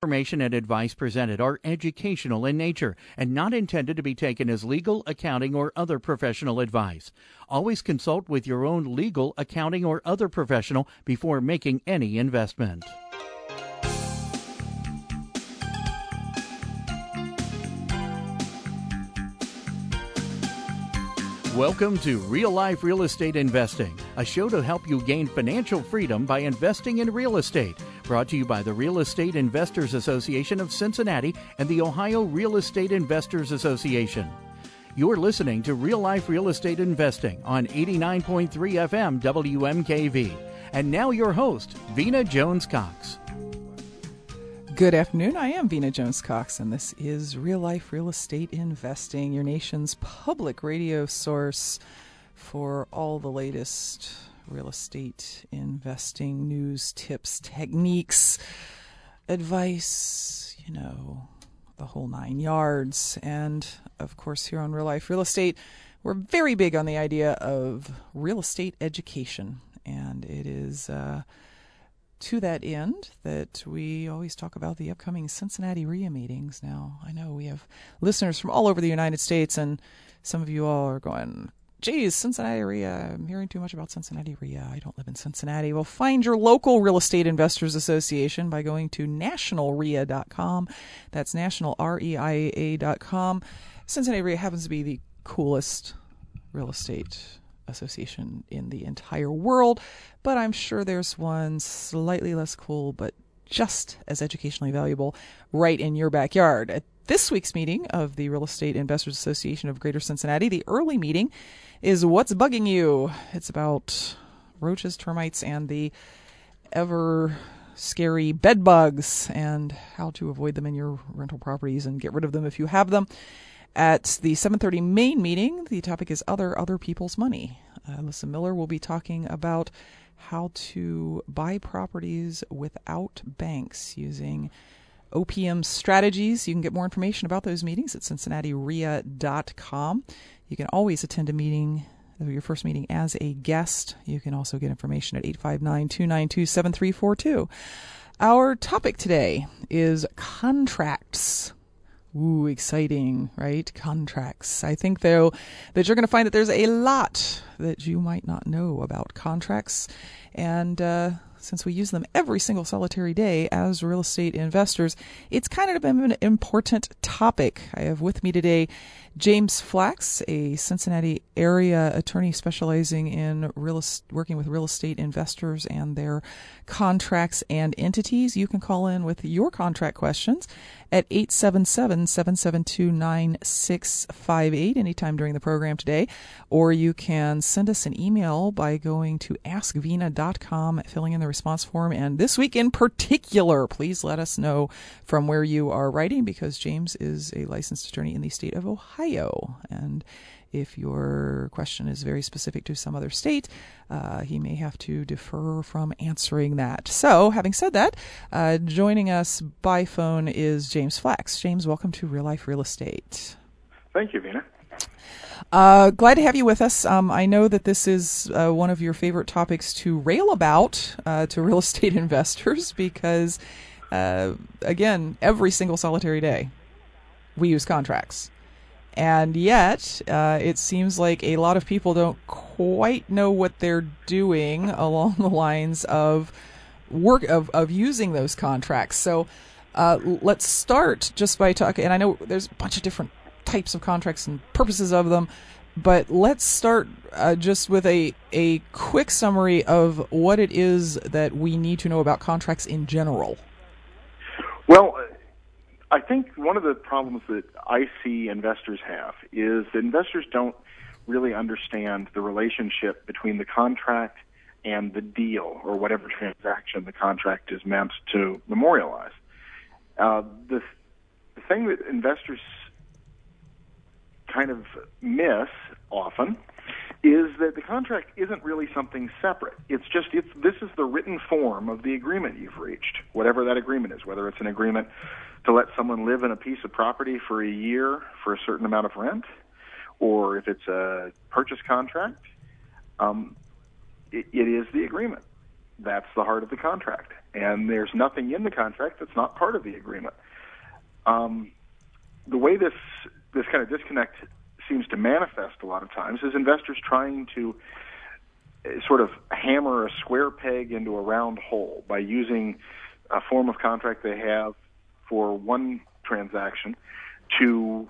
Information and advice presented are educational in nature and not intended to be taken as legal, accounting, or other professional advice. Always consult with your own legal, accounting, or other professional before making any investment. Welcome to Real Life Real Estate Investing, a show to help you gain financial freedom by investing in real estate. Brought to you by the Real Estate Investors Association of Cincinnati and the Ohio Real Estate Investors Association. You're listening to Real Life Real Estate Investing on 89.3 FM WMKV. And now your host, Vena Jones Cox. Good afternoon. I am Vena Jones Cox, and this is Real Life Real Estate Investing, your nation's public radio source for all the latest real estate investing news, tips, techniques, advice, you know, the whole nine yards. And of course, here on Real Life Real Estate, we're very big on the idea of real estate education. And it is. Uh, to that end that we always talk about the upcoming Cincinnati REIA meetings. Now, I know we have listeners from all over the United States, and some of you all are going, geez, Cincinnati REIA, I'm hearing too much about Cincinnati REIA. I don't live in Cincinnati. Well, find your local Real Estate Investors Association by going to nationalreia.com. That's national, R-E-I-A.com. Cincinnati REIA happens to be the coolest real estate association in the entire world, but I'm sure there's one slightly less cool, but just as educationally valuable right in your backyard. This week's meeting of the Real Estate Investors Association of Greater Cincinnati, the early meeting is What's Bugging You? It's about roaches, termites, and the ever scary bed bugs and how to avoid them in your rental properties and get rid of them if you have them. At the 7:30 main meeting, the topic is other other people's money. Uh, Alyssa Miller will be talking about how to buy properties without banks using OPM strategies. You can get more information about those meetings at cincinnatireia.com. You can always attend a meeting uh, your first meeting as a guest. You can also get information at 859 292 7342. Our topic today is contracts. Ooh, exciting, right? Contracts. I think though that you're going to find that there's a lot that you might not know about contracts, and uh, since we use them every single solitary day as real estate investors, it's kind of an important topic. I have with me today James Flax, a Cincinnati area attorney specializing in real working with real estate investors and their contracts and entities. You can call in with your contract questions at 877-772-9658 anytime during the program today, or you can send us an email by going to askvena.com, filling in the response form. And this week in particular, please let us know from where you are writing because James is a licensed attorney in the state of Ohio. Ohio. And if your question is very specific to some other state, uh, he may have to defer from answering that. So, having said that, uh, joining us by phone is James Flax. James, welcome to Real Life Real Estate. Thank you, Vena. Uh, glad to have you with us. Um, I know that this is uh, one of your favorite topics to rail about uh, to real estate investors because, uh, again, every single solitary day we use contracts. And yet, uh, it seems like a lot of people don't quite know what they're doing along the lines of work of, of using those contracts. So uh, let's start just by talking. And I know there's a bunch of different types of contracts and purposes of them, but let's start uh, just with a a quick summary of what it is that we need to know about contracts in general. Well, I think one of the problems that I see investors have is that investors don't really understand the relationship between the contract and the deal or whatever transaction the contract is meant to memorialize. Uh, the, the thing that investors kind of miss often is that the contract isn't really something separate. It's just it's this is the written form of the agreement you've reached, whatever that agreement is, whether it's an agreement to let someone live in a piece of property for a year for a certain amount of rent, or if it's a purchase contract, um, it, it is the agreement. That's the heart of the contract. and there's nothing in the contract that's not part of the agreement. Um, the way this this kind of disconnect seems to manifest a lot of times is investors trying to uh, sort of hammer a square peg into a round hole by using a form of contract they have for one transaction to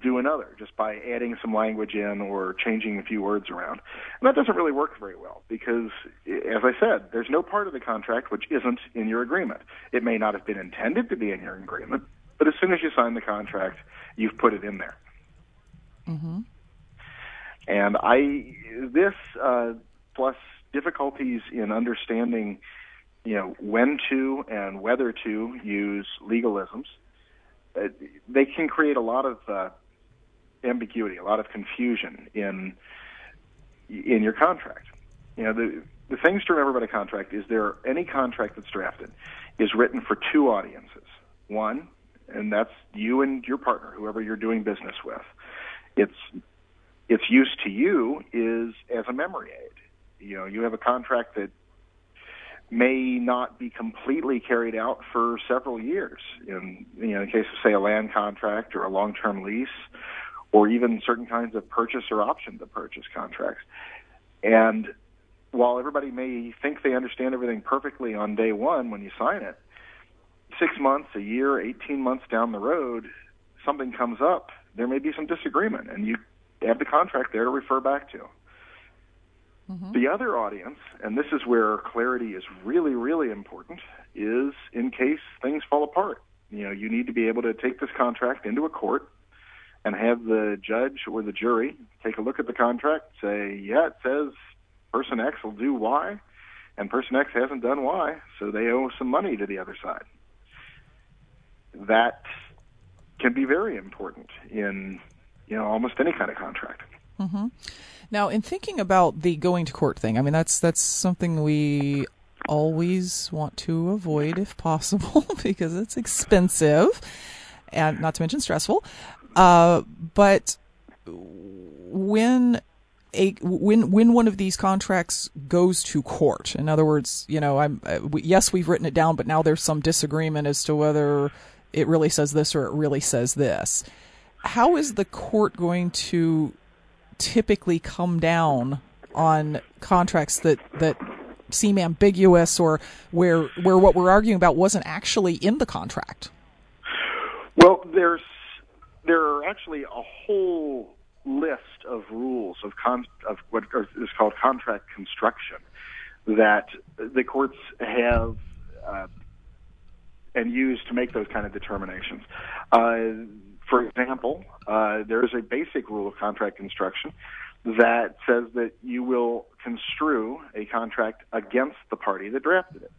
do another just by adding some language in or changing a few words around. And that doesn't really work very well because, as I said, there's no part of the contract which isn't in your agreement. It may not have been intended to be in your agreement, but as soon as you sign the contract, you've put it in there. Mm-hmm. And I, this uh, plus difficulties in understanding, you know, when to and whether to use legalisms, uh, they can create a lot of uh, ambiguity, a lot of confusion in in your contract. You know, the the things to remember about a contract is there any contract that's drafted is written for two audiences. One, and that's you and your partner, whoever you're doing business with. It's its use to you is as a memory aid. You know, you have a contract that may not be completely carried out for several years. In you know, in the case of say a land contract or a long-term lease, or even certain kinds of purchase or option to purchase contracts. And while everybody may think they understand everything perfectly on day one when you sign it, six months, a year, 18 months down the road, something comes up. There may be some disagreement, and you have the contract there to refer back to. Mm-hmm. The other audience, and this is where clarity is really, really important, is in case things fall apart. You know, you need to be able to take this contract into a court and have the judge or the jury take a look at the contract, say, yeah, it says person X will do Y, and person X hasn't done Y, so they owe some money to the other side. That can be very important in you know almost any kind of contract. Mm-hmm. Now, in thinking about the going to court thing, I mean that's that's something we always want to avoid if possible because it's expensive and not to mention stressful. Uh, but when a when when one of these contracts goes to court, in other words, you know, I'm uh, we, yes, we've written it down, but now there's some disagreement as to whether it really says this or it really says this. How is the court going to typically come down on contracts that that seem ambiguous or where where what we're arguing about wasn't actually in the contract? Well, there's there are actually a whole list of rules of con- of what is called contract construction that the courts have uh, and use to make those kind of determinations. Uh, for example, uh, there is a basic rule of contract construction that says that you will construe a contract against the party that drafted it,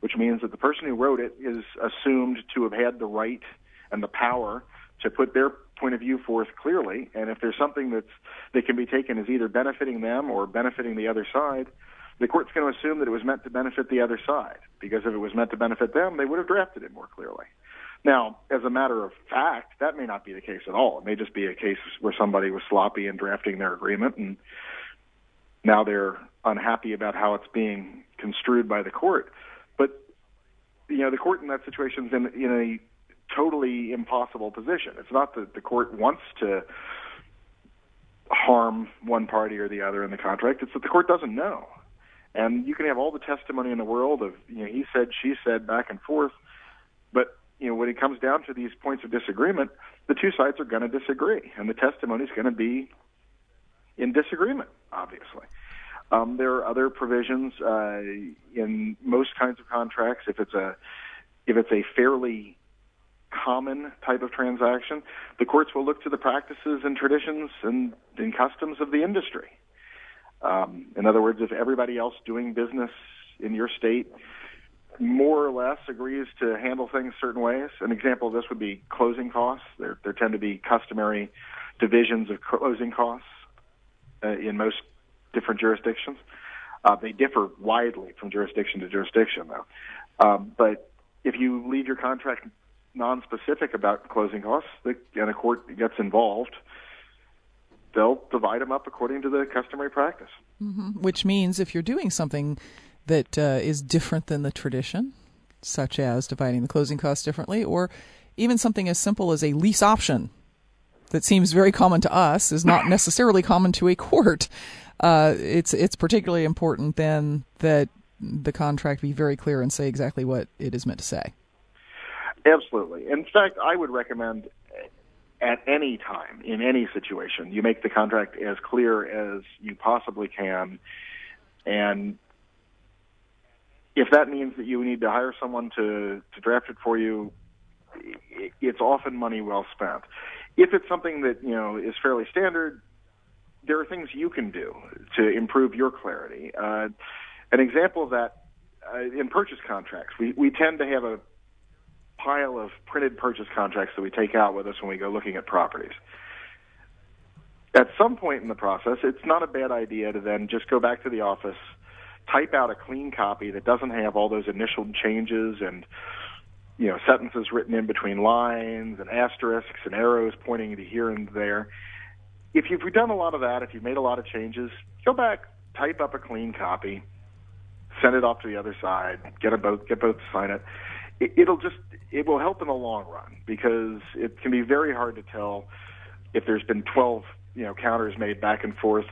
which means that the person who wrote it is assumed to have had the right and the power to put their point of view forth clearly. And if there's something that's that can be taken as either benefiting them or benefiting the other side, the court's going to assume that it was meant to benefit the other side. Because if it was meant to benefit them, they would have drafted it more clearly. Now, as a matter of fact, that may not be the case at all. It may just be a case where somebody was sloppy in drafting their agreement and now they're unhappy about how it's being construed by the court. But you know, the court in that situation is in, in a totally impossible position. It's not that the court wants to harm one party or the other in the contract. It's that the court doesn't know. And you can have all the testimony in the world of, you know, he said, she said, back and forth. You know, when it comes down to these points of disagreement, the two sides are going to disagree. And the testimony is going to be in disagreement, obviously. Um, there are other provisions uh, in most kinds of contracts. If it's a if it's a fairly common type of transaction, the courts will look to the practices and traditions and, and customs of the industry. Um, in other words, if everybody else doing business in your state more or less agrees to handle things certain ways, an example of this would be closing costs. There, there tend to be customary divisions of closing costs uh, in most different jurisdictions. Uh, they differ widely from jurisdiction to jurisdiction, though. Um, but if you leave your contract non-specific about closing costs, the, and a court gets involved, they'll divide them up according to the customary practice. Mm-hmm. Which means if you're doing something that uh, is different than the tradition, such as dividing the closing costs differently, or even something as simple as a lease option that seems very common to us is not necessarily common to a court. Uh, it's it's particularly important then that the contract be very clear and say exactly what it is meant to say. Absolutely. In fact, I would recommend at any time in any situation you make the contract as clear as you possibly can and if that means that you need to hire someone to to draft it for you it's often money well spent if it's something that you know is fairly standard there are things you can do to improve your clarity uh, an example of that uh, in purchase contracts we we tend to have a pile of printed purchase contracts that we take out with us when we go looking at properties. At some point in the process, it's not a bad idea to then just go back to the office, type out a clean copy that doesn't have all those initial changes and you know sentences written in between lines and asterisks and arrows pointing to here and there. If you've done a lot of that, if you've made a lot of changes, go back, type up a clean copy, send it off to the other side, get a both get both to sign it it, it'll just it will help in the long run because it can be very hard to tell if there's been 12 you know counters made back and forth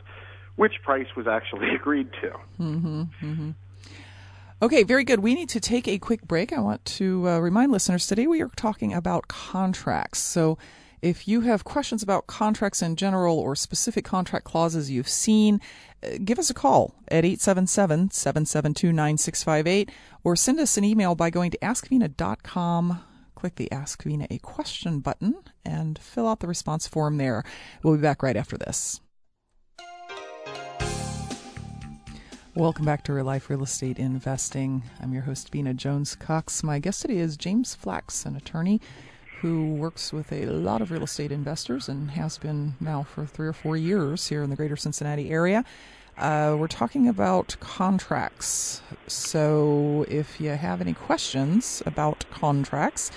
which price was actually agreed to. Mm-hmm, mm-hmm. Okay, very good. We need to take a quick break. I want to uh, remind listeners today we are talking about contracts. So if you have questions about contracts in general or specific contract clauses you've seen, uh, give us a call at 877 772 9658 or send us an email by going to askvena.com. Click the Ask Vena a Question button and fill out the response form there. We'll be back right after this. Welcome back to Real Life Real Estate Investing. I'm your host, Vena Jones Cox. My guest today is James Flax, an attorney who works with a lot of real estate investors and has been now for three or four years here in the greater Cincinnati area. Uh, we're talking about contracts. So if you have any questions about contracts,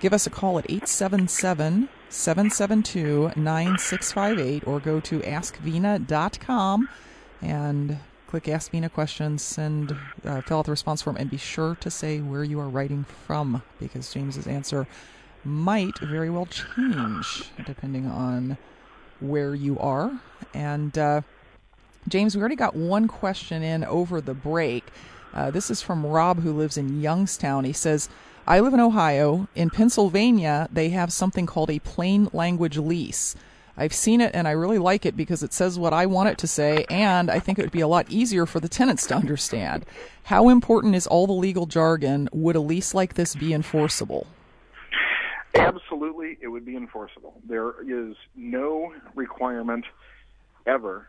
give us a call at 877 772 9658 or go to askvena.com and click Ask Vena questions, send, uh, fill out the response form, and be sure to say where you are writing from because James's answer might very well change depending on where you are. And uh, James, we already got one question in over the break. Uh, this is from Rob, who lives in Youngstown. He says, I live in Ohio. In Pennsylvania, they have something called a plain language lease. I've seen it and I really like it because it says what I want it to say, and I think it would be a lot easier for the tenants to understand. How important is all the legal jargon? Would a lease like this be enforceable? Absolutely, it would be enforceable. There is no requirement ever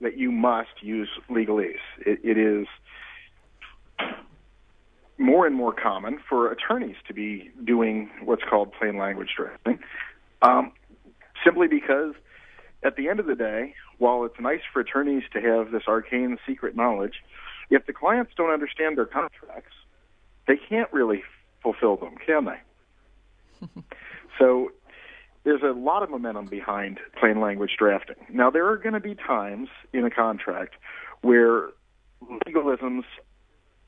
that you must use legalese. It, it is more and more common for attorneys to be doing what's called plain language drafting, um, simply because at the end of the day, while it's nice for attorneys to have this arcane secret knowledge, if the clients don't understand their contracts, they can't really fulfill them, can they? so there's a lot of momentum behind plain language drafting. Now, there are going to be times in a contract where legalisms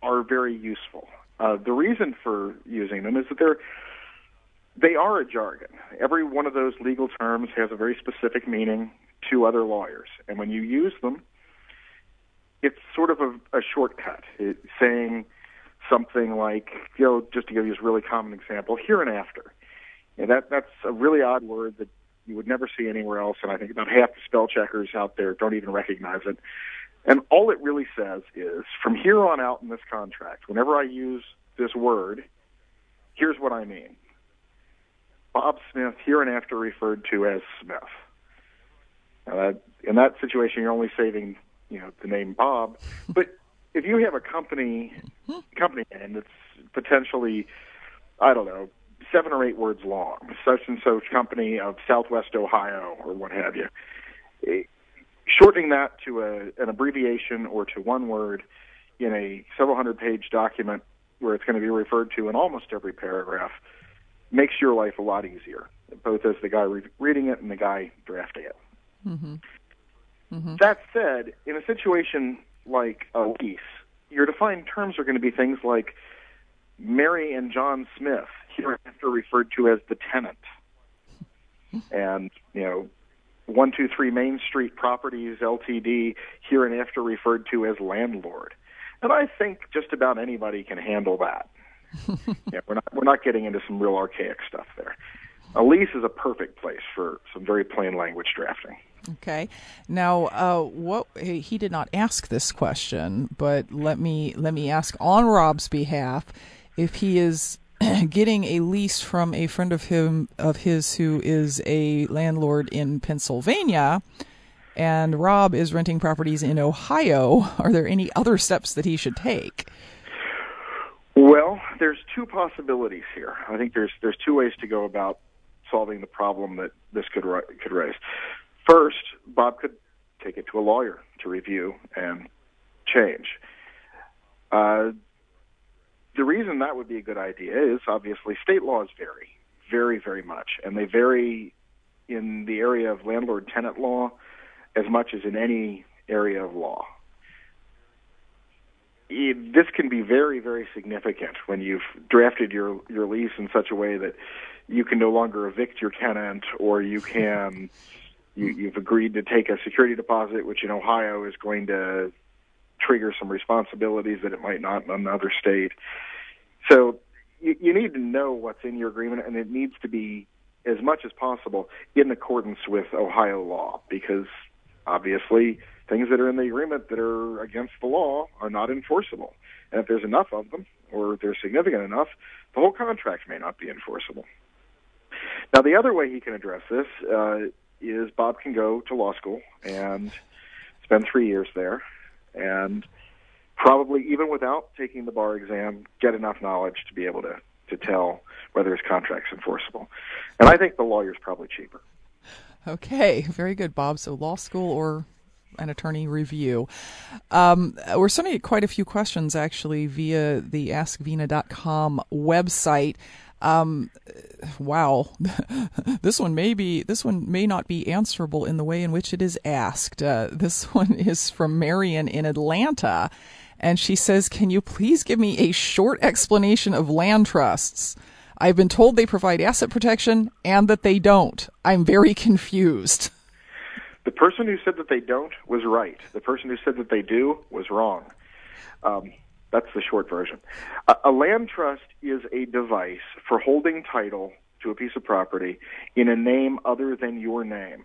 are very useful. Uh, the reason for using them is that they're they are a jargon. Every one of those legal terms has a very specific meaning to other lawyers, and when you use them, it's sort of a, a shortcut. It, saying something like, you know, just to give you a really common example, hereinafter. And that that's a really odd word that you would never see anywhere else, and I think about half the spell checkers out there don't even recognize it. And all it really says is, from here on out in this contract, whenever I use this word, here's what I mean. Bob Smith, hereinafter referred to as Smith. In that situation, you're only saving, you know, the name Bob. But if you have a company company name that's potentially, I don't know, seven or eight words long, such and such company of Southwest Ohio or what have you. Eh, shortening that to a, an abbreviation or to one word in a several hundred page document where it's going to be referred to in almost every paragraph makes your life a lot easier, both as the guy re- reading it and the guy drafting it. Mm-hmm. Mm-hmm. That said, in a situation like a lease, your defined terms are going to be things like Mary and John Smith, hereafter referred to as the tenant, and you know, one two three Main Street Properties Ltd. hereinafter referred to as landlord. And I think just about anybody can handle that. yeah, we're not we're not getting into some real archaic stuff there. A lease is a perfect place for some very plain language drafting. Okay. Now, uh, what he did not ask this question, but let me let me ask on Rob's behalf if he is getting a lease from a friend of him of his who is a landlord in Pennsylvania and Rob is renting properties in Ohio, are there any other steps that he should take? Well, there's two possibilities here. I think there's there's two ways to go about solving the problem that this could could raise. First, Bob could take it to a lawyer to review and change. Uh, the reason that would be a good idea is obviously state laws vary very, very much, and they vary in the area of landlord tenant law as much as in any area of law. This can be very, very significant when you've drafted your your lease in such a way that you can no longer evict your tenant, or you can you, you've agreed to take a security deposit, which in Ohio is going to trigger some responsibilities that it might not in another state. So you, you need to know what's in your agreement, and it needs to be as much as possible in accordance with Ohio law, because obviously things that are in the agreement that are against the law are not enforceable. And if there's enough of them, or they're significant enough, the whole contract may not be enforceable. Now, the other way he can address this uh, is Bob can go to law school and spend three years there, and probably even without taking the bar exam, get enough knowledge to be able to to tell whether his contract's enforceable. And I think the lawyer's probably cheaper. Okay, very good, Bob. So law school or an attorney review. Um, we're sending quite a few questions actually via the AskVena.com website. Um, wow, this one may be this one may not be answerable in the way in which it is asked. Uh, this one is from Marion in Atlanta, and she says, "Can you please give me a short explanation of land trusts?" I've been told they provide asset protection and that they don't. I'm very confused. The person who said that they don't was right. The person who said that they do was wrong. Um, that's the short version. A, a land trust is a device for holding title to a piece of property in a name other than your name.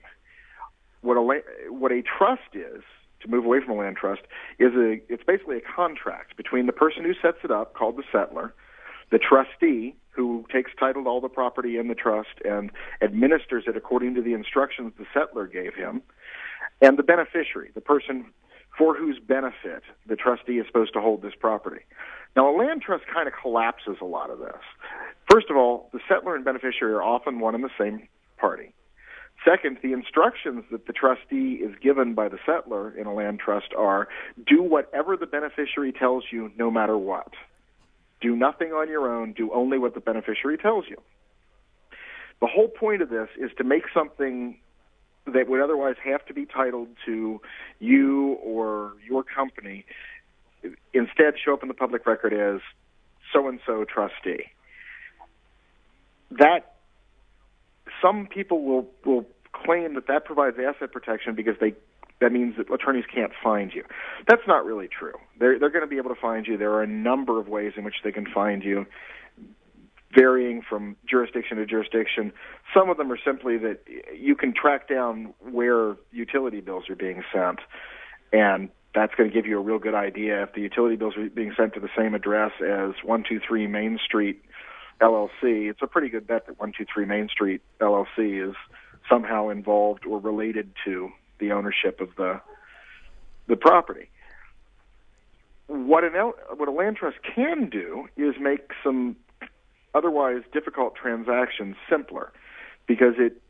What a what a trust is, to move away from a land trust, is a it's basically a contract between the person who sets it up, called the settlor, the trustee, who takes title to all the property in the trust and administers it according to the instructions the settlor gave him, and the beneficiary, the person for whose benefit the trustee is supposed to hold this property. Now, a land trust kind of collapses a lot of this. First of all, the settlor and beneficiary are often one and the same party. Second, the instructions that the trustee is given by the settlor in a land trust are do whatever the beneficiary tells you, no matter what. Do nothing on your own, do only what the beneficiary tells you. The whole point of this is to make something that would otherwise have to be titled to you or your company instead show up in the public record as so and so trustee. That some people will will claim that that provides asset protection because they that means that attorneys can't find you. That's not really true. They're they're going to be able to find you. There are a number of ways in which they can find you varying from jurisdiction to jurisdiction. Some of them are simply that you can track down where utility bills are being sent, and that's going to give you a real good idea if the utility bills are being sent to the same address as 123 Main Street LLC. It's a pretty good bet that 123 Main Street LLC is somehow involved or related to the ownership of the the property. What an what a land trust can do is make some otherwise difficult transactions simpler because it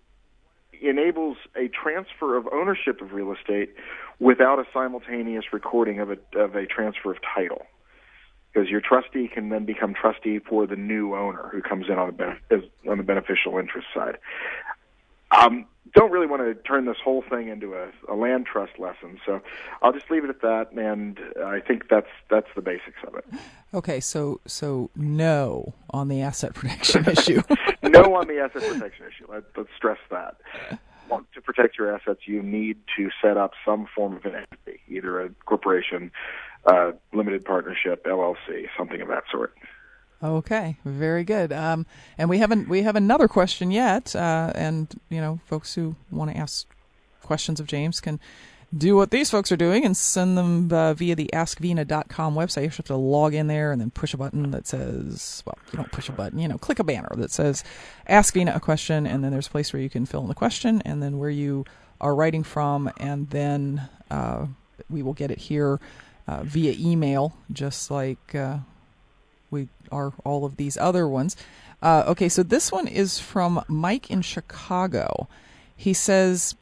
enables a transfer of ownership of real estate without a simultaneous recording of a of a transfer of title. Because your trustee can then become trustee for the new owner who comes in on the on the beneficial interest side. Um, don't really want to turn this whole thing into a, a land trust lesson, so I'll just leave it at that. And I think that's that's the basics of it. Okay, so so no on the asset protection issue. no on the asset protection issue. Let, let's stress that. Want to protect your assets, you need to set up some form of an entity, either a corporation, uh, limited partnership, LLC, something of that sort. Okay, very good. Um, and we haven't we have another question yet, uh, and you know, folks who want to ask questions of James can do what these folks are doing and send them uh, via the AskVena.com website. You have to log in there and then push a button that says, well, you don't push a button, you know, click a banner that says Ask Vena a question, and then there's a place where you can fill in the question, and then where you are writing from, and then uh, we will get it here uh, via email, just like uh, we are all of these other ones. Uh, okay, so this one is from Mike in Chicago. He says,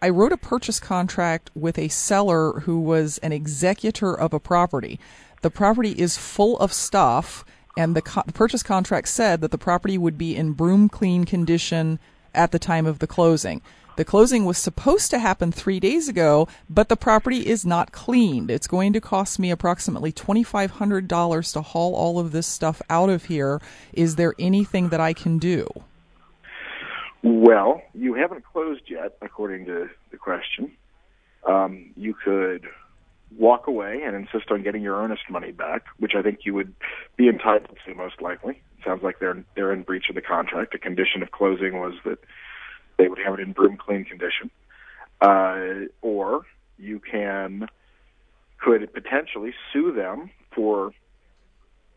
I wrote a purchase contract with a seller who was an executor of a property. The property is full of stuff, and the, co- the purchase contract said that the property would be in broom clean condition at the time of the closing. The closing was supposed to happen three days ago, but the property is not cleaned. It's going to cost me approximately $2,500 to haul all of this stuff out of here. Is there anything that I can do? Well, you haven't closed yet, according to the question. Um, you could walk away and insist on getting your earnest money back, which I think you would be entitled to most likely. It sounds like they're they're in breach of the contract. A condition of closing was that they would have it in broom clean condition. Uh, or you can could potentially sue them for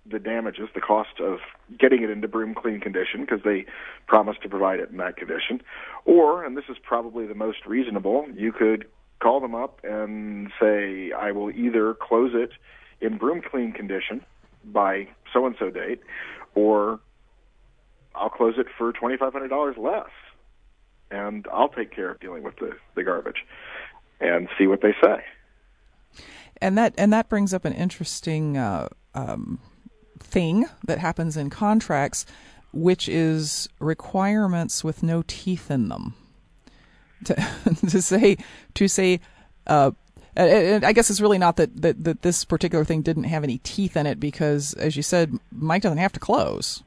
the damages, the cost of getting it into broom clean condition because they promised to provide it in that condition. Or, and this is probably the most reasonable, you could call them up and say, I will either close it in broom clean condition by so and so date, or I'll close it for $2,500 less and I'll take care of dealing with the, the garbage and see what they say. And that and that brings up an interesting uh, um, thing that happens in contracts, which is requirements with no teeth in them. To, to say to say. Uh, I guess it's really not that, that, that this particular thing didn't have any teeth in it because, as you said, Mike doesn't have to close.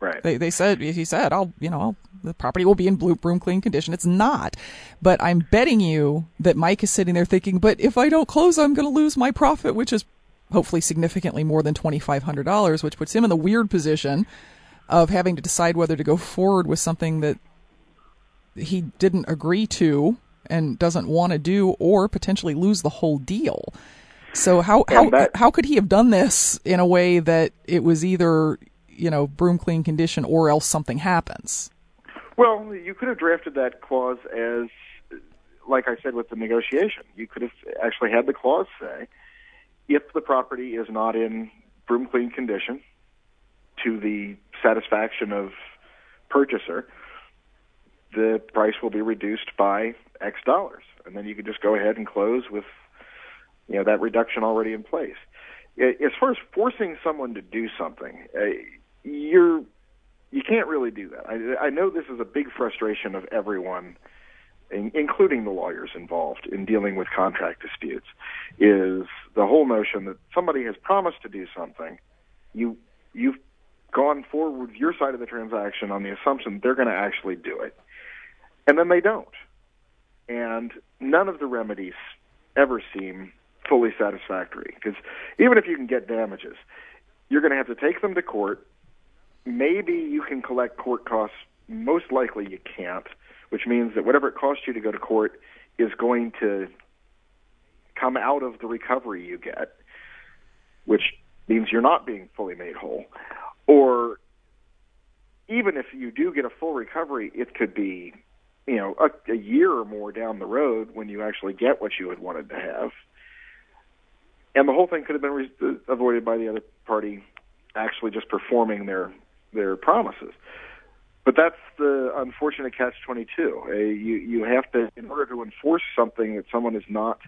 Right. They they said he said I'll you know I'll, the property will be in blue broom clean condition. It's not, but I'm betting you that Mike is sitting there thinking, but if I don't close, I'm going to lose my profit, which is hopefully significantly more than twenty five hundred dollars, which puts him in the weird position of having to decide whether to go forward with something that he didn't agree to and doesn't want to do, or potentially lose the whole deal. So how how that, how could he have done this in a way that it was either you know, broom clean condition or else something happens. Well, you could have drafted that clause as, like I said with the negotiation, you could have actually had the clause say, if the property is not in broom clean condition to the satisfaction of purchaser, the price will be reduced by X dollars. And then you could just go ahead and close with, you know, that reduction already in place. As far as forcing someone to do something, uh, you're you can't really do that. I, I know this is a big frustration of everyone, in, including the lawyers involved in dealing with contract disputes, is the whole notion that somebody has promised to do something, you you've gone forward with your side of the transaction on the assumption they're going to actually do it, and then they don't, and none of the remedies ever seem fully satisfactory because even if you can get damages, you're going to have to take them to court maybe you can collect court costs. Most likely you can't, which means that whatever it costs you to go to court is going to come out of the recovery you get, which means you're not being fully made whole. Or even if you do get a full recovery, it could be, you know, a, a year or more down the road when you actually get what you had wanted to have. And the whole thing could have been re- avoided by the other party actually just performing their their promises. But that's the unfortunate catch twenty two. You you have to in order to enforce something that someone is not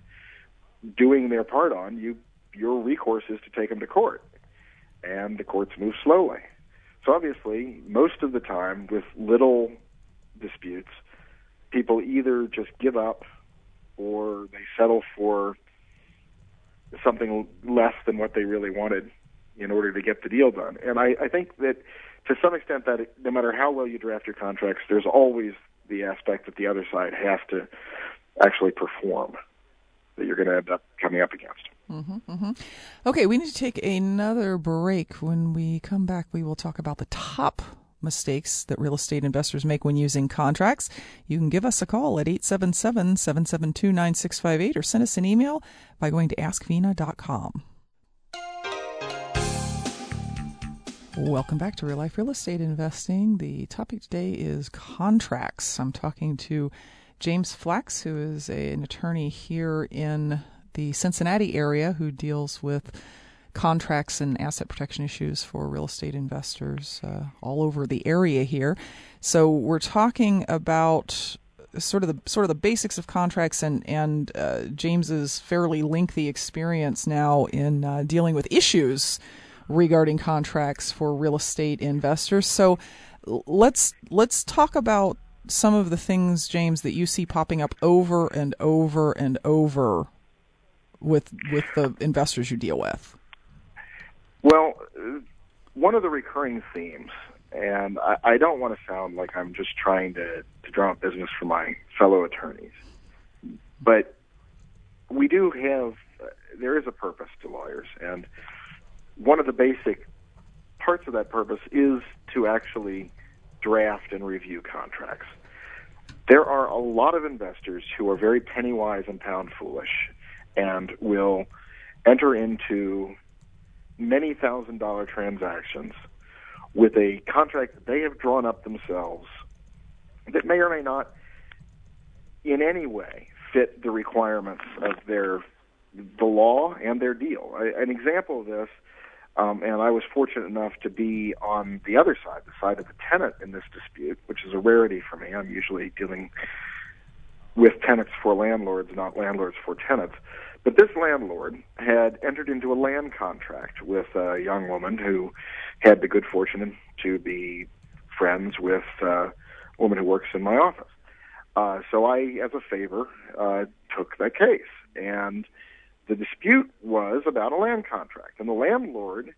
doing their part on, you your recourse is to take them to court, and the courts move slowly. So obviously, most of the time, with little disputes, people either just give up or they settle for something less than what they really wanted in order to get the deal done. And I, I think that to some extent that no matter how well you draft your contracts, there's always the aspect that the other side has to actually perform that you're going to end up coming up against. Mm-hmm, mm-hmm. Okay, we need to take another break. When we come back, we will talk about the top mistakes that real estate investors make when using contracts. You can give us a call at 877 772 9658 or send us an email by going to askvena.com. Welcome back to Real Life Real Estate Investing. The topic today is contracts. I'm talking to James Flax, who is a, an attorney here in the Cincinnati area who deals with contracts and asset protection issues for real estate investors uh, all over the area here. So we're talking about sort of the sort of the basics of contracts and and uh, James's fairly lengthy experience now in uh, dealing with issues regarding contracts for real estate investors. So let's let's talk about some of the things, James, that you see popping up over and over and over with with the investors you deal with. Well, one of the recurring themes, and I, I don't want to sound like I'm just trying to, to drum up business for my fellow attorneys, but we do have there is a purpose to lawyers, and one of the basic parts of that purpose is to actually draft and review contracts. There are a lot of investors who are very penny wise and pound foolish and will enter into many thousand dollar transactions with a contract that they have drawn up themselves that may or may not in any way fit the requirements of their the law and their deal. An example of this um, and I was fortunate enough to be on the other side, the side of the tenant in this dispute, which is a rarity for me. I'm usually dealing with tenants for landlords, not landlords for tenants. But this landlord had entered into a land contract with a young woman who had the good fortune to be friends with a woman who works in my office. Uh, so I, as a favor, uh, took that case. And the dispute was about a land contract, and the landlord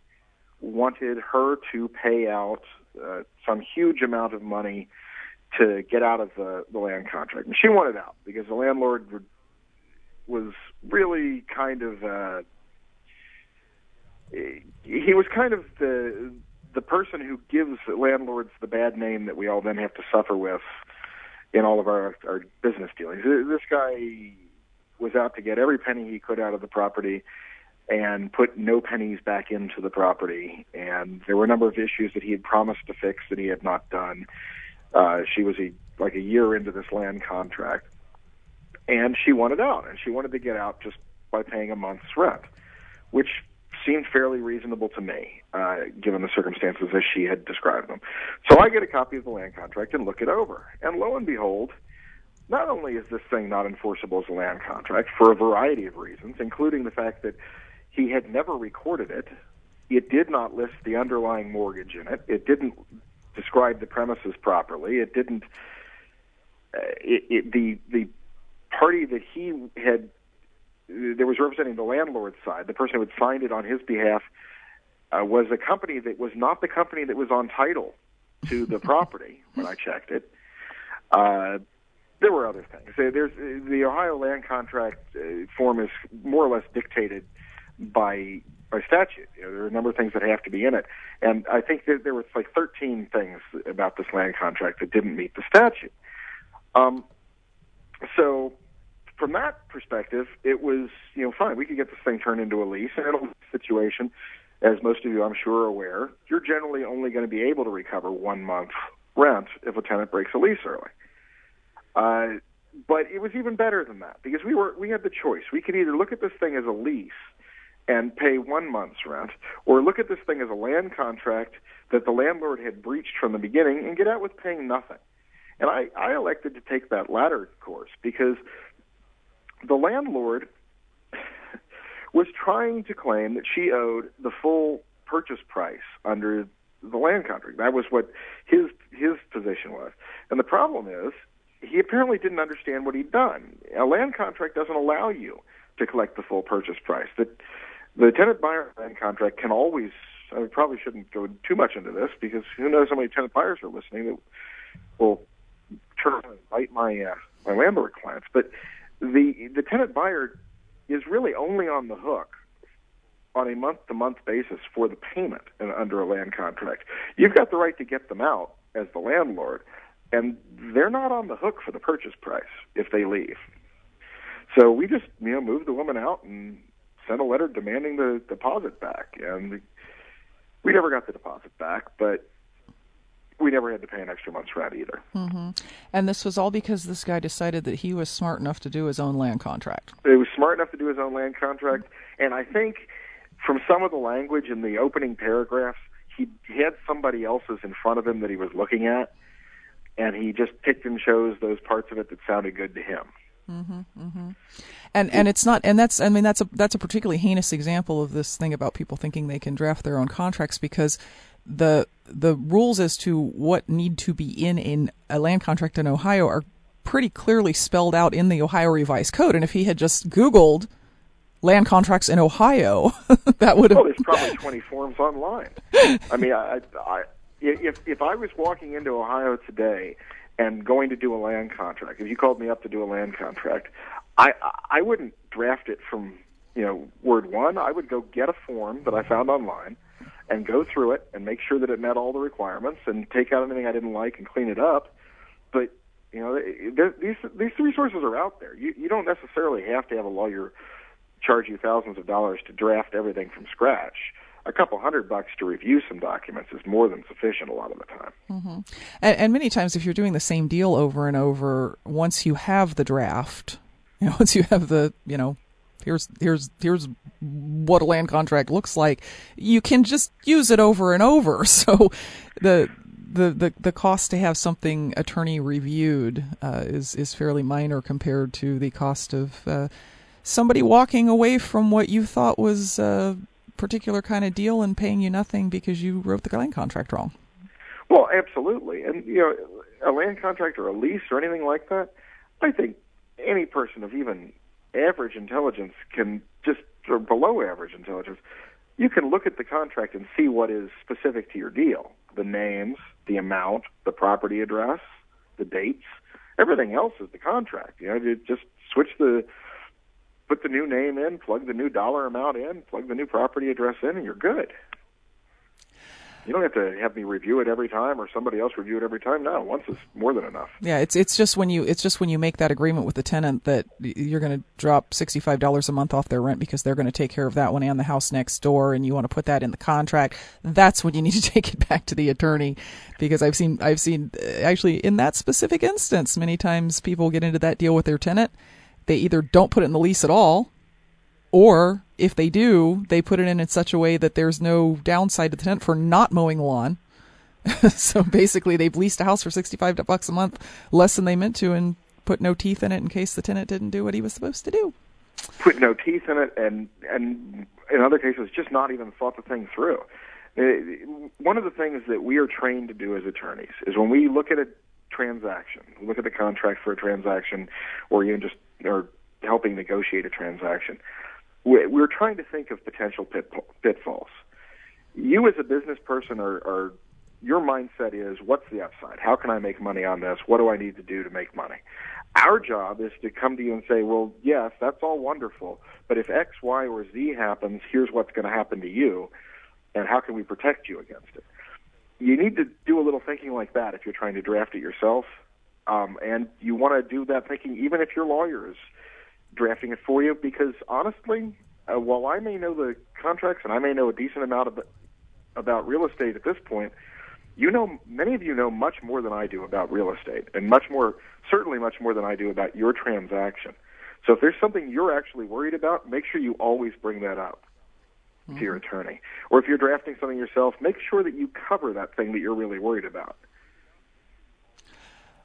wanted her to pay out uh, some huge amount of money to get out of the, the land contract. And she wanted out because the landlord was really kind of uh, he was kind of the the person who gives landlords the bad name that we all then have to suffer with in all of our our business dealings. This guy was out to get every penny he could out of the property and put no pennies back into the property. And there were a number of issues that he had promised to fix that he had not done. Uh, she was a, like a year into this land contract, and she wanted out, and she wanted to get out just by paying a month's rent, which seemed fairly reasonable to me, uh, given the circumstances as she had described them. So I get a copy of the land contract and look it over, and lo and behold, not only is this thing not enforceable as a land contract for a variety of reasons, including the fact that he had never recorded it, it did not list the underlying mortgage in it, it didn't describe the premises properly, it didn't. Uh, it, it, the the party that he had that was representing the landlord's side, the person who had signed it on his behalf, uh, was a company that was not the company that was on title to the property when I checked it. Uh, there were other things. There's the Ohio land contract uh, form is more or less dictated by by statute. You know, there are a number of things that have to be in it, and I think that there was like 13 things about this land contract that didn't meet the statute. Um, so, from that perspective, it was you know fine. We could get this thing turned into a lease, and it'll situation. As most of you, I'm sure, are aware, you're generally only going to be able to recover one month rent if a tenant breaks a lease early. Uh, but it was even better than that because we were we had the choice. We could either look at this thing as a lease and pay one month's rent, or look at this thing as a land contract that the landlord had breached from the beginning and get out with paying nothing. And I, I elected to take that latter course because the landlord was trying to claim that she owed the full purchase price under the land contract. That was what his his position was. And the problem is, he apparently didn't understand what he'd done. A land contract doesn't allow you to collect the full purchase price. The the tenant buyer land contract can always. I probably shouldn't go too much into this because who knows how many tenant buyers are listening that will turn around and bite my uh, my landlord clients. But the the tenant buyer is really only on the hook on a month to month basis for the payment under a land contract. You've got the right to get them out as the landlord, and they're not on the hook for the purchase price if they leave. So we just you know moved the woman out and sent a letter demanding the deposit back, and we never got the deposit back, but we never had to pay an extra month's rent either. Mm-hmm. And this was all because this guy decided that he was smart enough to do his own land contract. He was smart enough to do his own land contract, and I think from some of the language in the opening paragraphs, he, he had somebody else's in front of him that he was looking at, and he just picked and chose those parts of it that sounded good to him. Mm-hmm, mm-hmm. And and it's not and that's I mean that's a that's a particularly heinous example of this thing about people thinking they can draft their own contracts because the the rules as to what need to be in in a land contract in Ohio are pretty clearly spelled out in the Ohio Revised Code. And if he had just Googled land contracts in Ohio, that would have. Well, there's probably 20 forms online. I mean, I, I, if if I was walking into Ohio today and going to do a land contract, if you called me up to do a land contract, I I wouldn't draft it from you know word one. I would go get a form that I found online and go through it and make sure that it met all the requirements and take out anything I didn't like and clean it up. But you know, these these resources are out there. You you don't necessarily have to have a lawyer charge you thousands of dollars to draft everything from scratch. A couple hundred bucks to review some documents is more than sufficient a lot of the time. Mm-hmm. And, and many times, if you're doing the same deal over and over, once you have the draft, you know, once you have the, you know, here's here's here's what a land contract looks like, you can just use it over and over. So the the, the, the cost to have something attorney reviewed uh, is is fairly minor compared to the cost of uh, somebody walking away from what you thought was a particular kind of deal and paying you nothing because you wrote the land contract wrong. Well, absolutely, and you know, a land contract or a lease or anything like that. I think any person of even average intelligence can just or below average intelligence, you can look at the contract and see what is specific to your deal. The names, the amount, the property address, the dates. Everything else is the contract. You know, you just switch the put the new name in, plug the new dollar amount in, plug the new property address in, and you're good. You don't have to have me review it every time or somebody else review it every time. No, once is more than enough. Yeah, it's it's just when you it's just when you make that agreement with the tenant that you're going to drop sixty five dollars a month off their rent because they're going to take care of that one and the house next door, and you want to put that in the contract. That's when you need to take it back to the attorney, because I've seen I've seen uh, actually in that specific instance many times people get into that deal with their tenant. They either don't put it in the lease at all, or if they do, they put it in in such a way that there's no downside to the tenant for not mowing the lawn. so basically, they've leased a house for 65 bucks a month, less than they meant to, and put no teeth in it in case the tenant didn't do what he was supposed to do. Put no teeth in it, and and in other cases, just not even thought the thing through. Uh, one of the things that we are trained to do as attorneys is when we look at a transaction, look at the contract for a transaction, or even just or helping negotiate a transaction we're trying to think of potential pitfalls. You as a business person are, are your mindset is what's the upside? How can I make money on this? What do I need to do to make money? Our job is to come to you and say, well, yes, that's all wonderful, but if X, Y, or Z happens, here's what's going to happen to you, and how can we protect you against it? You need to do a little thinking like that if you're trying to draft it yourself, um, and you want to do that thinking even if your lawyer is drafting it for you because honestly, uh, while I may know the contracts and I may know a decent amount of, about real estate at this point, you know, many of you know much more than I do about real estate, and much more, certainly much more than I do about your transaction. So if there's something you're actually worried about, make sure you always bring that up mm-hmm. to your attorney. Or if you're drafting something yourself, make sure that you cover that thing that you're really worried about.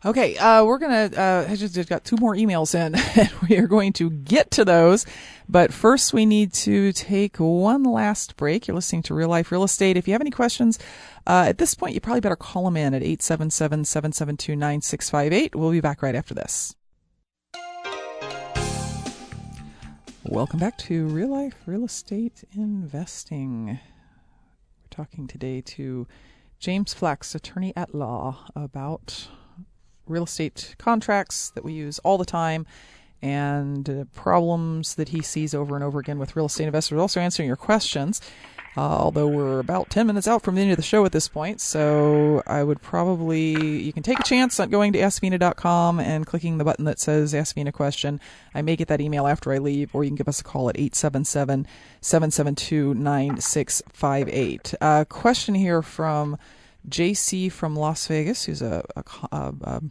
Okay, uh, we're gonna. Uh, I just, just got two more emails in, and we are going to get to those. But first, we need to take one last break. You're listening to Real Life Real Estate. If you have any questions uh, at this point, you probably better call them in at 877-772-9658. We'll be back right after this. Welcome back to Real Life Real Estate Investing. We're talking today to James Flax, attorney at law, about real estate contracts that we use all the time and uh, problems that he sees over and over again with real estate investors. Also answering your questions. Uh, although we're about 10 minutes out from the end of the show at this point, so I would probably, you can take a chance on going to askvena.com and clicking the button that says Ask Vena Question. I may get that email after I leave, or you can give us a call at 877 772 9658. Uh, question here from JC from Las Vegas, who's a, a, a,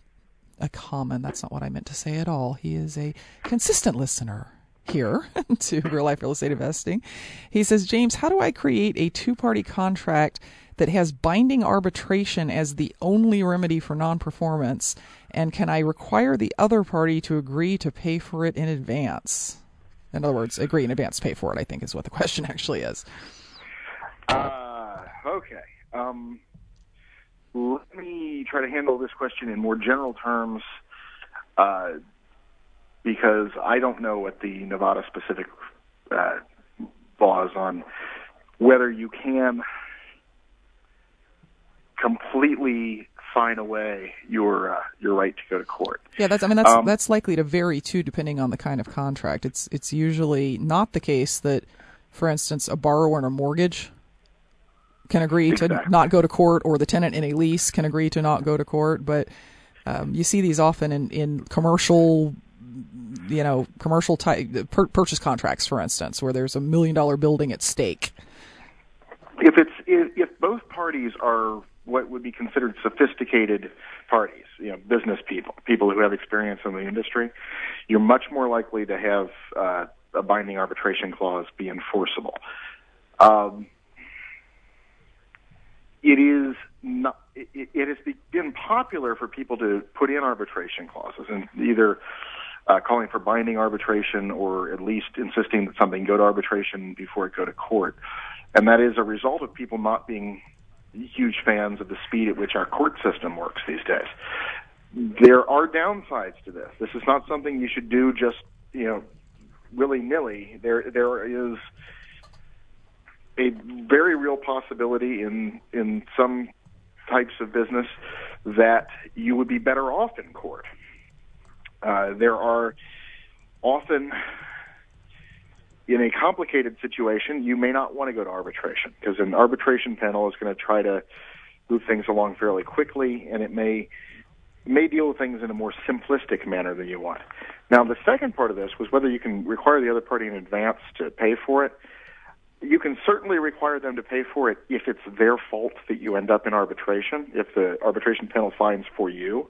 a common, that's not what I meant to say at all. He is a consistent listener here to real life real estate investing. He says, James, how do I create a two party contract that has binding arbitration as the only remedy for non performance? And can I require the other party to agree to pay for it in advance? In other words, agree in advance pay for it, I think is what the question actually is. Uh, okay. Um, let me try to handle this question in more general terms. Uh, because I don't know what the Nevada specific uh, laws on whether you can completely sign away your uh, your right to go to court. Yeah, that's I mean that's um, that's likely to vary too depending on the kind of contract. It's it's usually not the case that for instance a borrower in a mortgage can agree exactly. to not go to court or the tenant in a lease can agree to not go to court, but um, you see these often in, in commercial you know, commercial type purchase contracts, for instance, where there's a million dollar building at stake? If it's if, if both parties are what would be considered sophisticated parties, you know, business people, people who have experience in the industry, you're much more likely to have uh, a binding arbitration clause be enforceable. Um, it is not. It, it has been popular for people to put in arbitration clauses, and either uh, calling for binding arbitration or at least insisting that something go to arbitration before it go to court. And that is a result of people not being huge fans of the speed at which our court system works these days. There are downsides to this. This is not something you should do just, you know, willy nilly. There, there is a very real possibility in in some types of business that you would be better off in court. Uh, there are often in a complicated situation, you may not want to go to arbitration because an arbitration panel is going to try to move things along fairly quickly, and it may may deal with things in a more simplistic manner than you want. Now, the second part of this was whether you can require the other party in advance to pay for it. You can certainly require them to pay for it if it's their fault that you end up in arbitration, if the arbitration panel finds for you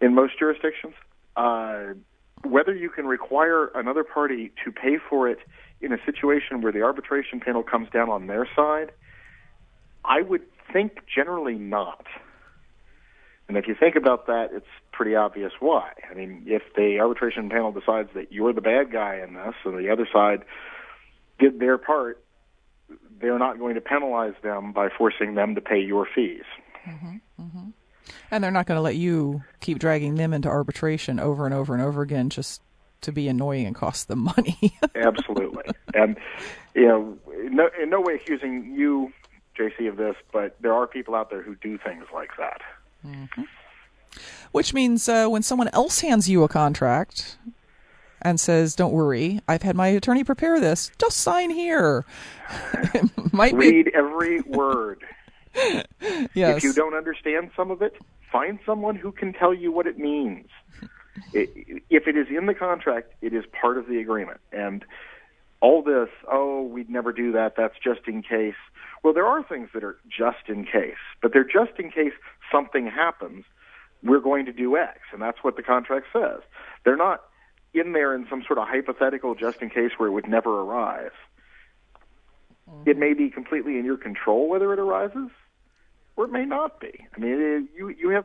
in most jurisdictions. Uh, whether you can require another party to pay for it in a situation where the arbitration panel comes down on their side, I would think generally not. And if you think about that, it's pretty obvious why. I mean, if the arbitration panel decides that you're the bad guy in this and the other side did their part, they're not going to penalize them by forcing them to pay your fees. Mm-hmm. And they're not going to let you keep dragging them into arbitration over and over and over again just to be annoying and cost them money. Absolutely. And, you know, no, in no way accusing you, JC, of this, but there are people out there who do things like that. Mm-hmm. Which means uh, when someone else hands you a contract and says, "Don't worry, I've had my attorney prepare this. Just sign here." Might read be... every word. yes. If you don't understand some of it, find someone who can tell you what it means. if it is in the contract, it is part of the agreement. And all this, oh, we'd never do that, that's just in case. Well, there are things that are just in case, but they're just in case something happens. We're going to do X, and that's what the contract says. They're not in there in some sort of hypothetical just in case where it would never arise. It may be completely in your control whether it arises, or it may not be. I mean, you you have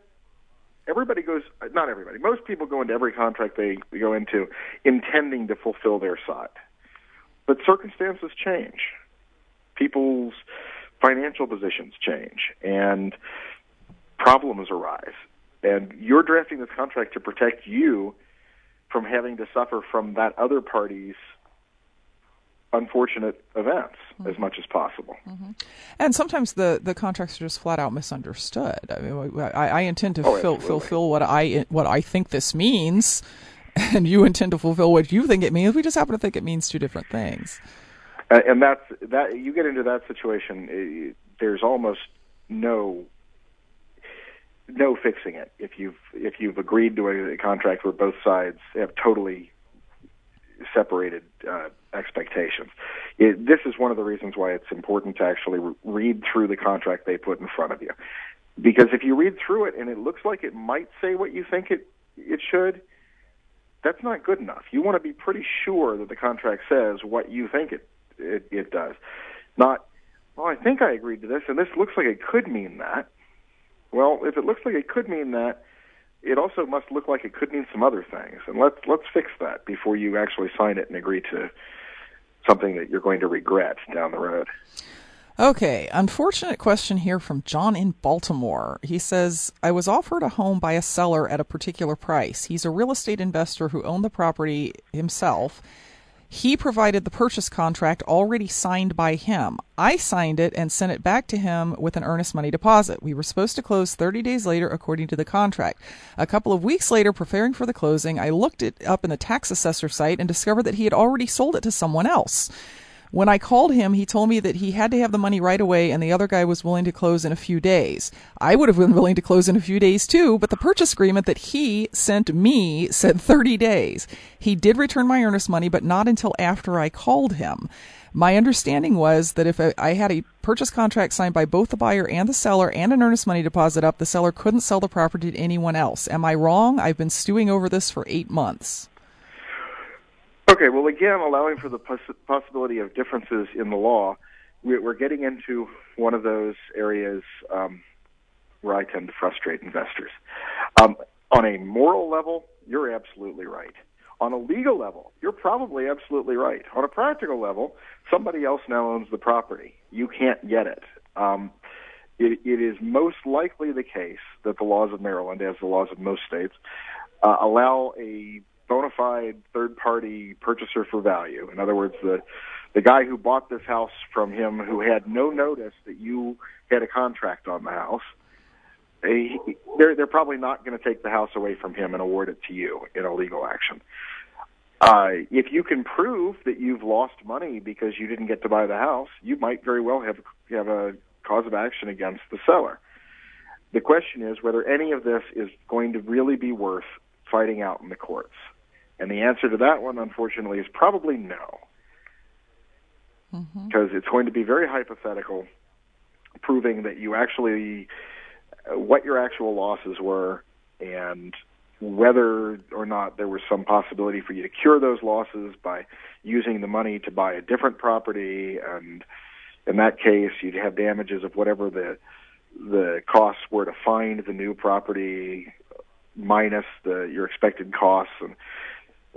everybody goes not everybody. Most people go into every contract they go into intending to fulfill their side, but circumstances change. People's financial positions change, and problems arise. And you're drafting this contract to protect you from having to suffer from that other party's unfortunate events mm-hmm. as much as possible. Mm-hmm. And sometimes the, the contracts are just flat out misunderstood. I mean, I, I intend to oh, fill, fulfill what I what I think this means, and you intend to fulfill what you think it means. We just happen to think it means two different things. Uh, and that's that. You get into that situation, uh, there's almost no no fixing it if you've if you've agreed to a, a contract where both sides have totally separated uh, expectations. It, this is one of the reasons why it's important to actually re- read through the contract they put in front of you. Because if you read through it and it looks like it might say what you think it it should, that's not good enough. You want to be pretty sure that the contract says what you think it it, it does. Not, well, I think I agreed to this, and this looks like it could mean that. Well, if it looks like it could mean that, it also must look like it could mean some other things, and let's let's fix that before you actually sign it and agree to something that you're going to regret down the road. Okay, unfortunate question here from John in Baltimore. He says, I was offered a home by a seller at a particular price. He's a real estate investor who owned the property himself he provided the purchase contract already signed by him. I signed it and sent it back to him with an earnest money deposit. We were supposed to close 30 days later according to the contract. A couple of weeks later, preparing for the closing, I looked it up in the tax assessor site and discovered that he had already sold it to someone else. When I called him, he told me that he had to have the money right away and the other guy was willing to close in a few days. I would have been willing to close in a few days too, but the purchase agreement that he sent me said 30 days. He did return my earnest money, but not until after I called him. My understanding was that if I had a purchase contract signed by both the buyer and the seller and an earnest money deposit up, the seller couldn't sell the property to anyone else. Am I wrong? I've been stewing over this for eight months. Okay, well, again, allowing for the poss- possibility of differences in the law, we're getting into one of those areas um, where I tend to frustrate investors. Um, on a moral level, you're absolutely right. On a legal level, you're probably absolutely right. On a practical level, somebody else now owns the property. You can't get it. Um, it, it is most likely the case that the laws of Maryland, as the laws of most states, uh, allow a bona fide third party purchaser for value. In other words, the the guy who bought this house from him who had no notice that you had a contract on the house, they, they're they're probably not going to take the house away from him and award it to you in a legal action. Uh, if you can prove that you've lost money because you didn't get to buy the house, you might very well have have a cause of action against the seller. The question is whether any of this is going to really be worth fighting out in the courts. And the answer to that one, unfortunately, is probably no. Mm-hmm. Because it's going to be very hypothetical, proving that you actually, what your actual losses were, and whether or not there was some possibility for you to cure those losses by using the money to buy a different property. And in that case, you'd have damages of whatever the the costs were to find the new property minus the your expected costs and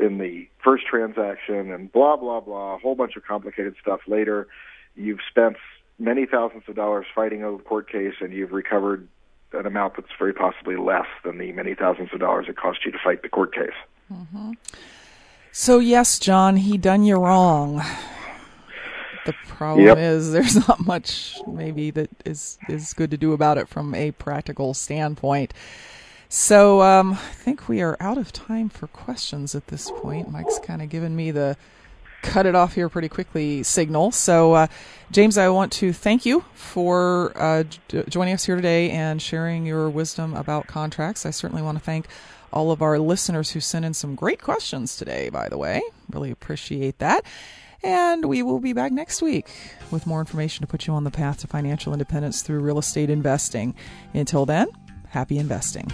in the first transaction and blah blah blah, a whole bunch of complicated stuff later. You've spent many thousands of dollars fighting a court case and you've recovered an amount that's very possibly less than the many thousands of dollars it cost you to fight the court case. Mm-hmm. So yes, John, he done you wrong. The problem yep. is there's not much maybe that is is good to do about it from a practical standpoint. So um, I think we are out of time for questions at this point. Mike's kind of given me the cut it off here pretty quickly signal. So, uh, James, I want to thank you for uh, j- joining us here today and sharing your wisdom about contracts. I certainly want to thank all of our listeners who sent in some great questions today, by the way. Really appreciate that. And we will be back next week with more information to put you on the path to financial independence through real estate investing. Until then, happy investing.